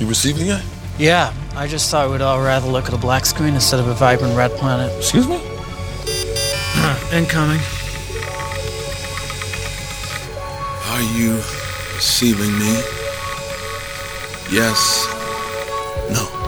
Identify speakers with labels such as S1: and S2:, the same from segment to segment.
S1: You receiving it?
S2: Yeah, I just thought we'd all rather look at a black screen instead of a vibrant red planet.
S1: Excuse me?
S2: Incoming.
S1: Are you receiving me? Yes. No.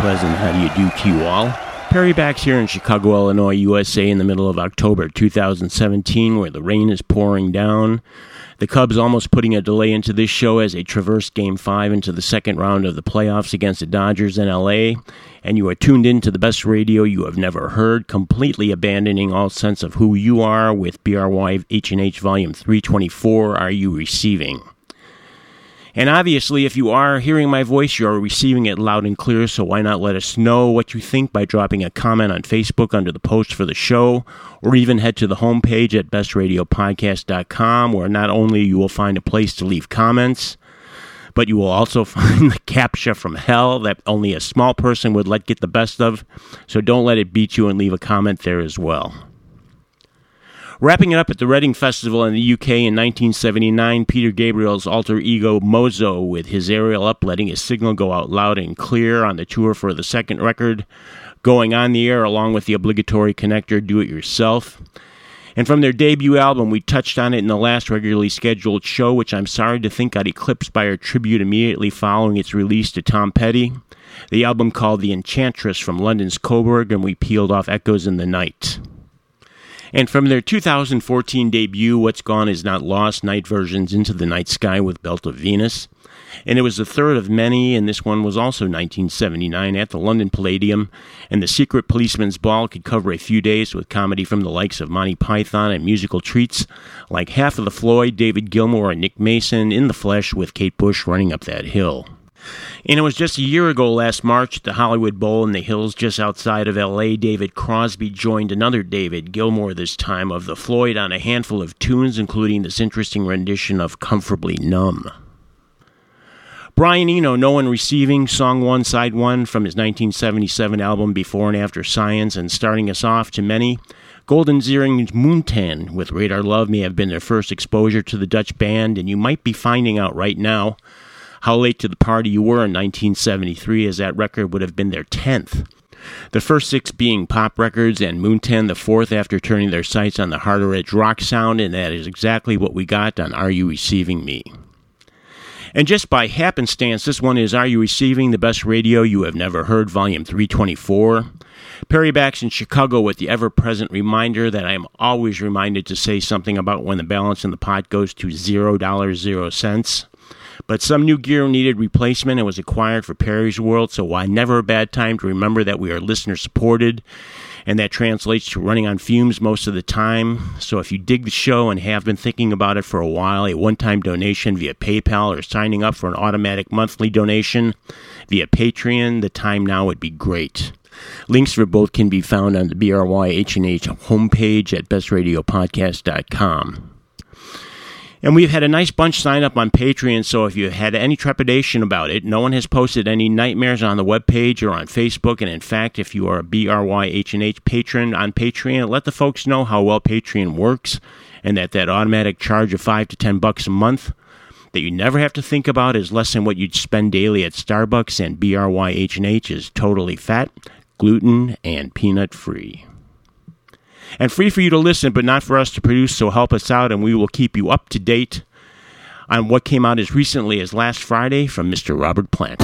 S3: Pleasant how do you do all. Perry Bax here in Chicago, Illinois, USA, in the middle of October 2017, where the rain is pouring down. The Cubs almost putting a delay into this show as they traverse Game 5 into the second round of the playoffs against the Dodgers in LA. And you are tuned in to the best radio you have never heard, completely abandoning all sense of who you are with BRY H&H Volume 324, Are You Receiving? And obviously, if you are hearing my voice, you're receiving it loud and clear, so why not let us know what you think by dropping a comment on Facebook under the post for the show, or even head to the homepage at bestradiopodcast.com, where not only you will find a place to leave comments, but you will also find the captcha from hell that only a small person would let get the best of, so don't let it beat you and leave a comment there as well. Wrapping it up at the Reading Festival in the UK in 1979, Peter Gabriel's alter ego Mozo, with his aerial up, letting his signal go out loud and clear on the tour for the second record, going on the air along with the obligatory connector Do It Yourself. And from their debut album, we touched on it in the last regularly scheduled show, which I'm sorry to think got eclipsed by our tribute immediately following its release to Tom Petty. The album called The Enchantress from London's Coburg, and we peeled off Echoes in the Night. And from their 2014 debut, What's Gone Is Not Lost, night versions Into the Night Sky with Belt of Venus. And it was the third of many, and this one was also 1979 at the London Palladium. And The Secret Policeman's Ball could cover a few days with comedy from the likes of Monty Python and musical treats like Half of the Floyd, David Gilmour, and Nick Mason in the flesh with Kate Bush running up that hill. And it was just a year ago last March at the Hollywood Bowl in the hills just outside of LA. David Crosby joined another David Gilmour, this time of the Floyd, on a handful of tunes, including this interesting rendition of Comfortably Numb. Brian Eno, No One Receiving, Song 1, Side 1 from his 1977 album Before and After Science, and starting us off to many. Golden Earring's Moontan with Radar Love may have been their first exposure to the Dutch band, and you might be finding out right now how late to the party you were in 1973, as that record would have been their 10th. The first six being Pop Records and Moontan, the fourth after turning their sights on the harder edge rock sound, and that is exactly what we got on Are You Receiving Me? And just by happenstance, this one is Are You Receiving the Best Radio You Have Never Heard, Volume 324. Perry Bax in Chicago with the ever present reminder that I am always reminded to say something about when the balance in the pot goes to zero dollars, zero cents. But some new gear needed replacement and was acquired for Perry's World, so why never a bad time to remember that we are listener supported and that translates to running on fumes most of the time. So if you dig the show and have been thinking about it for a while, a one time donation via PayPal or signing up for an automatic monthly donation via Patreon, the time now would be great. Links for both can be found on the BRY H&H homepage at bestradiopodcast.com. And we've had a nice bunch sign up on Patreon, so if you had any trepidation about it, no one has posted any nightmares on the webpage or on Facebook. And in fact, if you are a BRYH&H patron on Patreon, let the folks know how well Patreon works and that that automatic charge of 5 to 10 bucks a month that you never have to think about is less than what you'd spend daily at Starbucks and BRYH&H is totally fat, gluten, and peanut free and free for you to listen, but not for us to produce. So help us out, and we will keep you up to date on what came out as recently as last Friday from Mr. Robert Plant.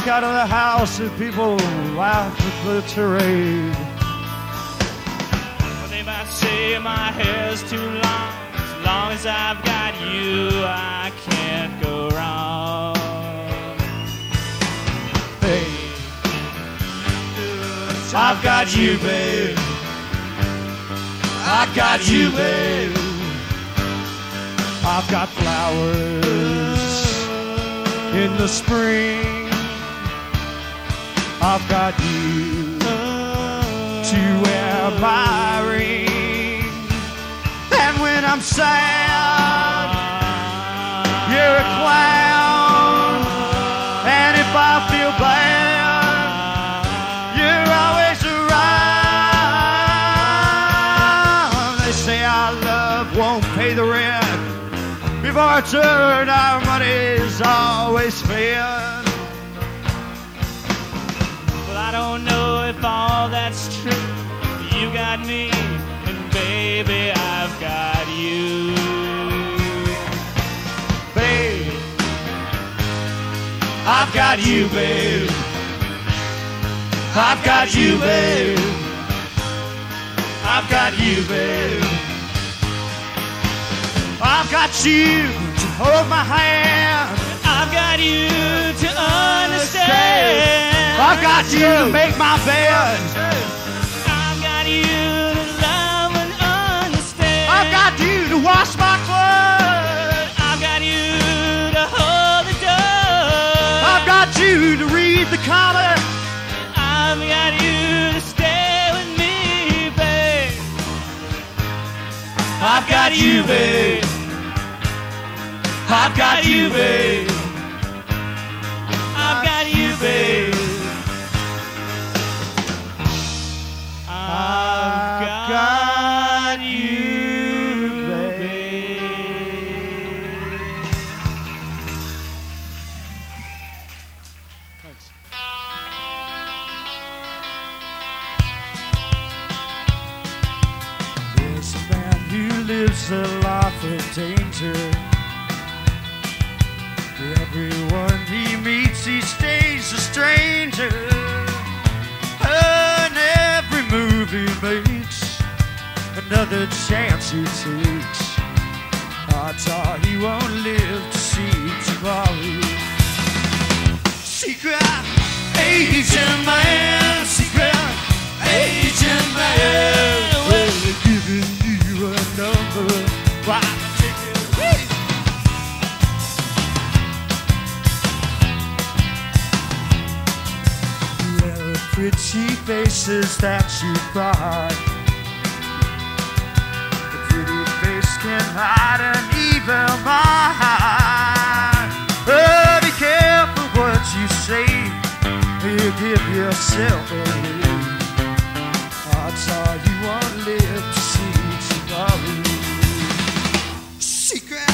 S4: walk out of the house and people laugh at the charade. They might say my hair's too long. As long as I've got you, I can't go wrong. Babe, I've got you, babe. I've got you, babe. I've got flowers in the spring. I've got you to wear my ring. And when I'm sad, you're a clown. And if I feel bad, you're always around. They say our love won't pay the rent. Before I turn, our money's always spent.
S5: I don't know if all that's true. You got me, and baby, I've got you.
S4: Babe, I've got you, babe. I've got you, babe. I've got you, babe. I've got you to hold my hand.
S5: I've got you to understand.
S4: I've got you to make my bed.
S5: I've got you to love and understand.
S4: I've got you to wash my clothes.
S5: I've got you to hold the door.
S4: I've got you to read the comments.
S5: I've got you to stay with me, babe.
S4: I've got you, babe. I've got you, babe. Another chance he takes. Odds are he won't live to see tomorrow. Secret agent man, secret agent man. Well, they're giving you a number. Why take it away? Well, pretty faces that you buy. Can hide an evil mind. Oh, be careful what you say. You give yourself away. Odds are you won't live to see tomorrow. Secret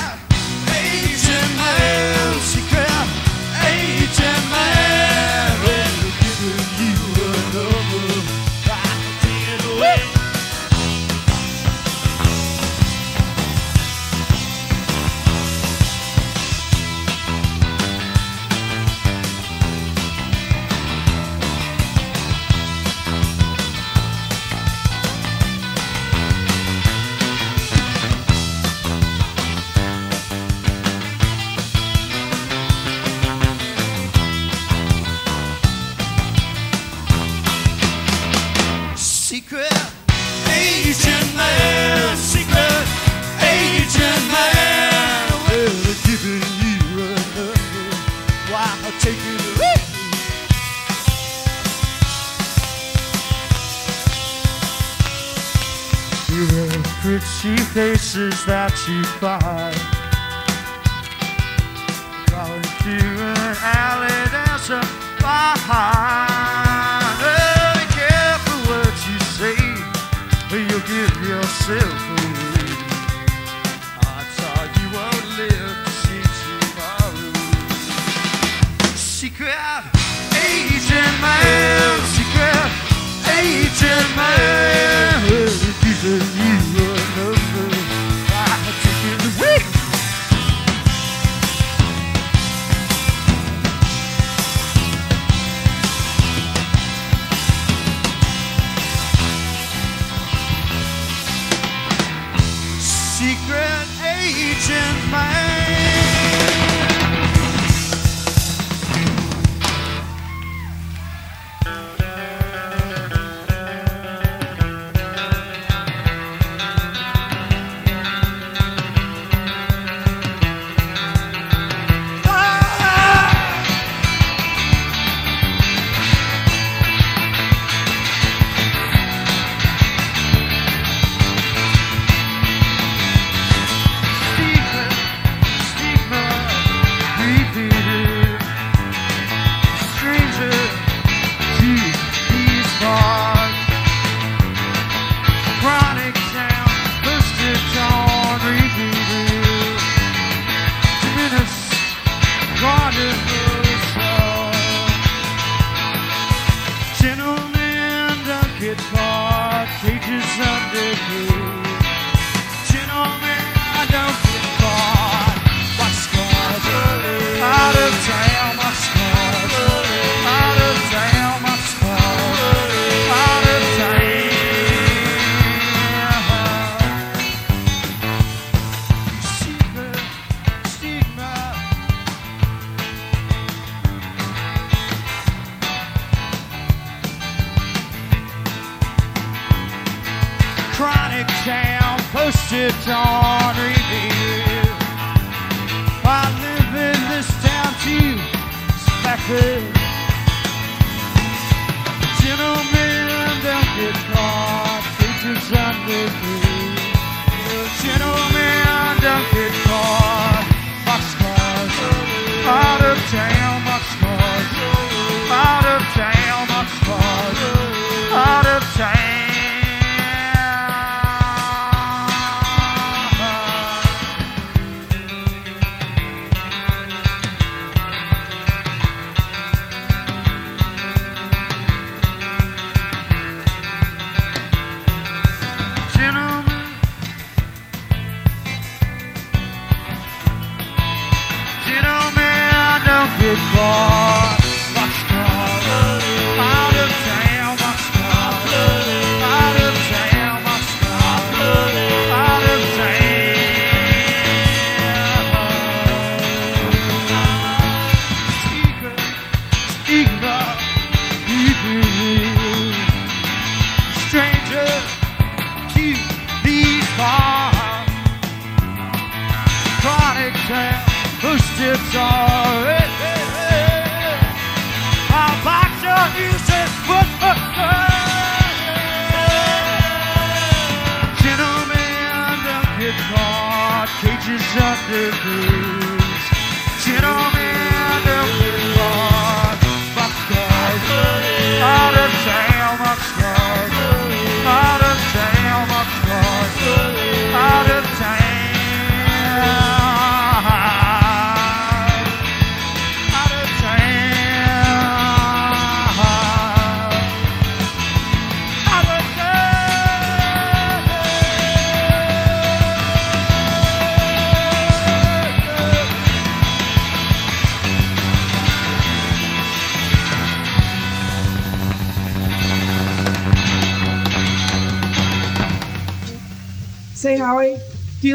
S4: agent man, Secret agent man, secret agent man. Well, they're giving you a number. Why I'll take it away? You have pretty faces that you find. Going through an alley, there's a behind. Agent man, secret agent man.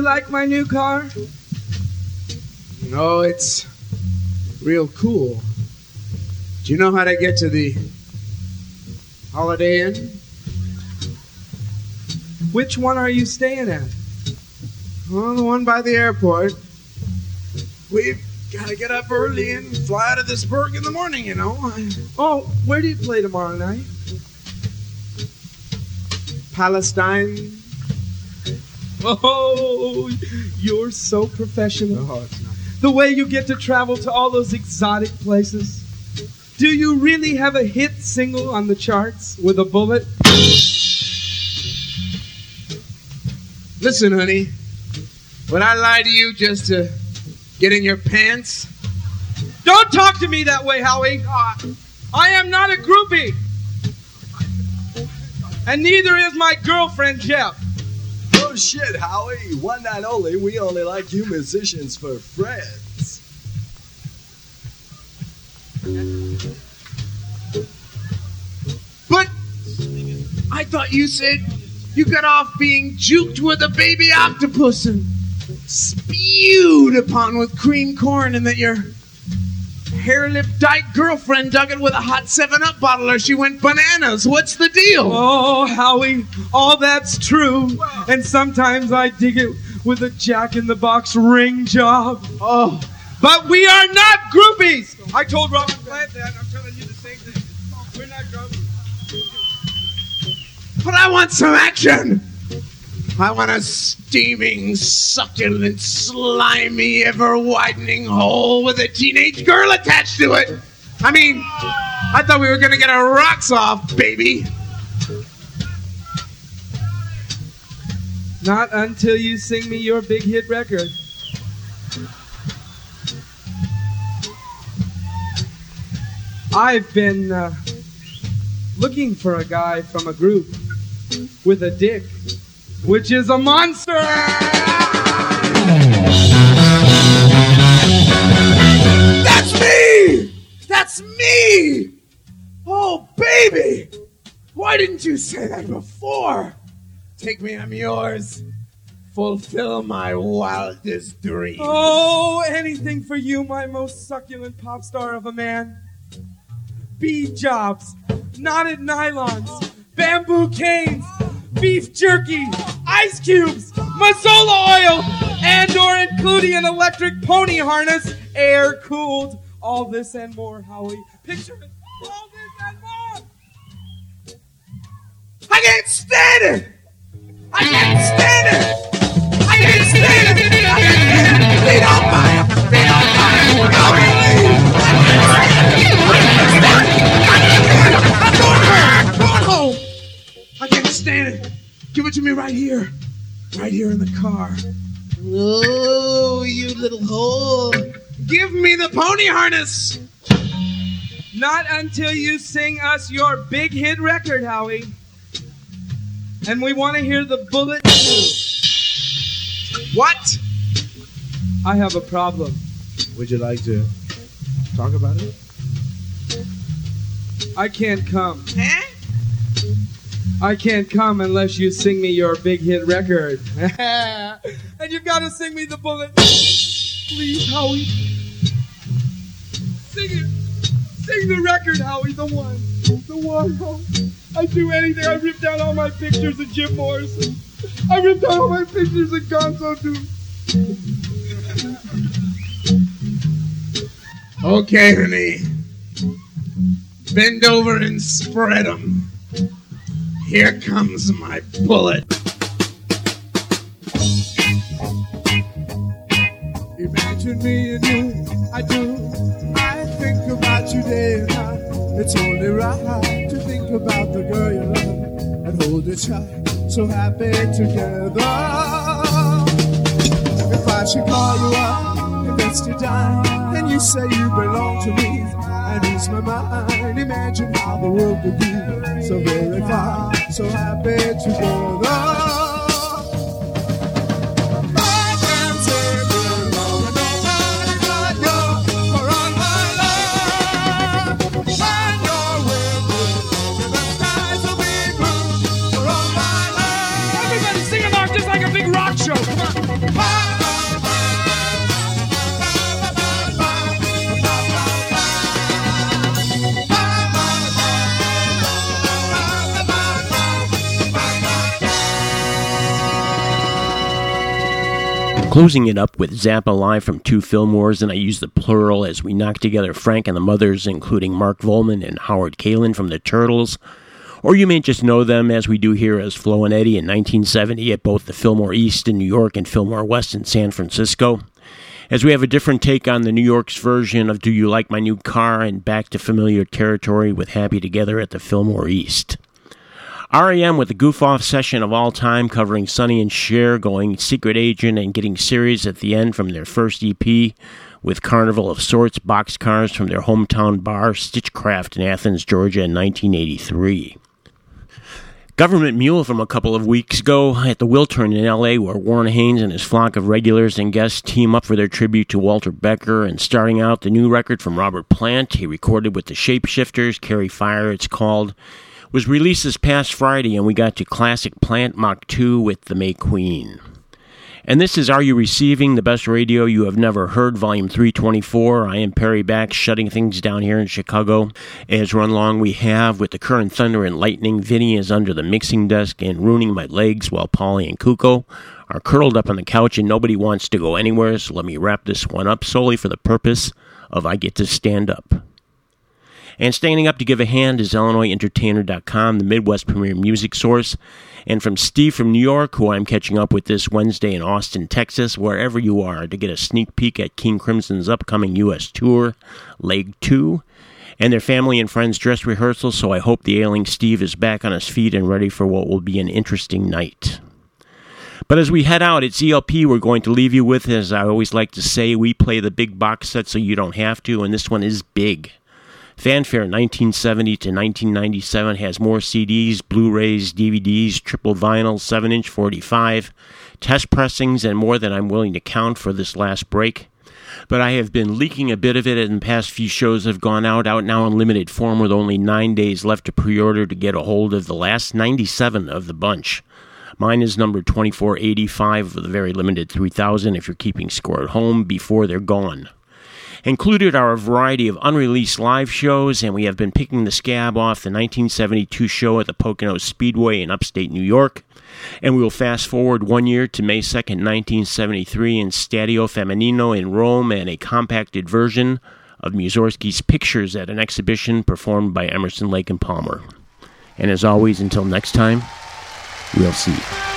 S4: You
S6: like my new car?
S7: No, it's real cool. Do you know how to get to the Holiday Inn?
S6: Which one are you staying at?
S7: Well, the one by the airport. We've got to get up early and fly out of this burg in the morning, you know.
S6: Oh, where do you play tomorrow night?
S7: Palestine.
S6: Oh, you're so professional.
S7: No, it's not.
S6: The way you get to travel to all those exotic places. Do you really have a hit single on the charts with a bullet?
S7: Listen, honey. Would I lie to you just to get in your pants?
S6: Don't talk to me that way, Howie. I am not a groupie. And neither is my girlfriend, Jeff.
S8: Oh shit, Howie. One night only, we only like you musicians for friends.
S7: But I thought you said you got off being juked with a baby octopus and spewed upon with cream corn, and that your hair lip dyke girlfriend dug it with a hot 7 Up bottle or she went bananas. What's the deal?
S6: Oh, Howie, all that's true. And sometimes I dig it with a jack in the box ring job.
S7: Oh,
S6: But we are not groupies. I told Robert Plant that. I'm telling you the same thing. We're not groupies.
S7: but I want some action. I want a steaming, succulent, slimy, ever widening hole with a teenage girl attached to it. I mean, I thought we were gonna get our rocks off, baby.
S6: Not until you sing me your big hit record. I've been uh, looking for a guy from a group with a dick, which is a monster.
S7: That's me! That's me! Oh, baby! Why didn't you say that before? Take me, I'm yours. Fulfill my wildest dreams.
S6: Oh, anything for you, my most succulent pop star of a man. Bead jobs, knotted nylons, bamboo canes, beef jerky, ice cubes, mazola oil, and or including an electric pony harness, air cooled. All this and more, Howie. Picture it. All this and more.
S7: I can't stand it! I can't stand it! I can't stand it! I can't stand it! They don't buy it! They don't buy it! Nobody I can't stand it! Give it to me right here. Right here in the car. Oh, you little whore. Give me the pony harness!
S6: Not until you sing us your big hit record, Howie. And we want to hear the bullet too.
S7: What?
S6: I have a problem.
S7: Would you like to talk about it?
S6: I can't come. I can't come unless you sing me your big hit record. and you've got to sing me the bullet. Please, Howie. Sing it. Sing the record, Howie. The one. The one. Howie. I'd do anything. I ripped out all my pictures of Jim Morrison. I ripped out all my pictures of Gonzo too.
S7: Okay, honey. Bend over and spread them. Here comes my bullet.
S9: Imagine me and you, I do. I think about you day and night. It's only right to think about the girl you love and hold it tight. So happy together. If I should call you up, invest your dime, and you say you belong to me, my mind. Imagine how the world could be so very fine, so happy together.
S3: Closing it up with Zappa live from two Fillmores, and I use the plural as we knock together Frank and the Mothers, including Mark Volman and Howard Kaylan from the Turtles. Or you may just know them as we do here as Flo and Eddie in 1970 at both the Fillmore East in New York and Fillmore West in San Francisco. As we have a different take on the New York's version of Do You Like My New Car and back to familiar territory with Happy Together at the Fillmore East. REM with the goof off session of all time covering Sonny and Cher going secret agent and getting serious at the end from their first EP with Carnival of Sorts boxcars from their hometown bar Stitchcraft in Athens, Georgia in 1983. Government Mule from a couple of weeks ago at the Wiltern in LA, where Warren Haynes and his flock of regulars and guests team up for their tribute to Walter Becker. And starting out, the new record from Robert Plant, he recorded with the Shapeshifters, Carry Fire, it's called, was released this past Friday, and we got to classic Plant Mach 2 with the May Queen. And this is Are You Receiving the Best Radio You Have Never Heard, Volume 324. I am Perry Bax, shutting things down here in Chicago. As run long we have with the current thunder and lightning, Vinny is under the mixing desk and ruining my legs while Polly and Kuko are curled up on the couch and nobody wants to go anywhere, so let me wrap this one up solely for the purpose of I get to stand up. And standing up to give a hand is IllinoisEntertainer.com, the Midwest premier music source. And from Steve from New York, who I'm catching up with this Wednesday in Austin, Texas, wherever you are, to get a sneak peek at King Crimson's upcoming U.S. tour, Leg 2, and their family and friends dress rehearsal. So I hope the ailing Steve is back on his feet and ready for what will be an interesting night. But as we head out, it's ELP we're going to leave you with. As I always like to say, we play the big box set so you don't have to, and this one is big. Fanfare 1970 to 1997 has more CDs, Blu rays, DVDs, triple vinyl, 7 inch 45, test pressings, and more than I'm willing to count for this last break. But I have been leaking a bit of it, and the past few shows have gone out, out now in limited form with only nine days left to pre order to get a hold of the last 97 of the bunch. Mine is number 2485 of the very limited 3000 if you're keeping score at home before they're gone. Included are a variety of unreleased live shows, and we have been picking the scab off the 1972 show at the Pocono Speedway in upstate New York. And we will fast forward one year to May 2nd, 1973, in Stadio Flaminio in Rome, and a compacted version of Mussorgsky's Pictures at an exhibition performed by Emerson, Lake and Palmer. And as always, until next time, we'll see.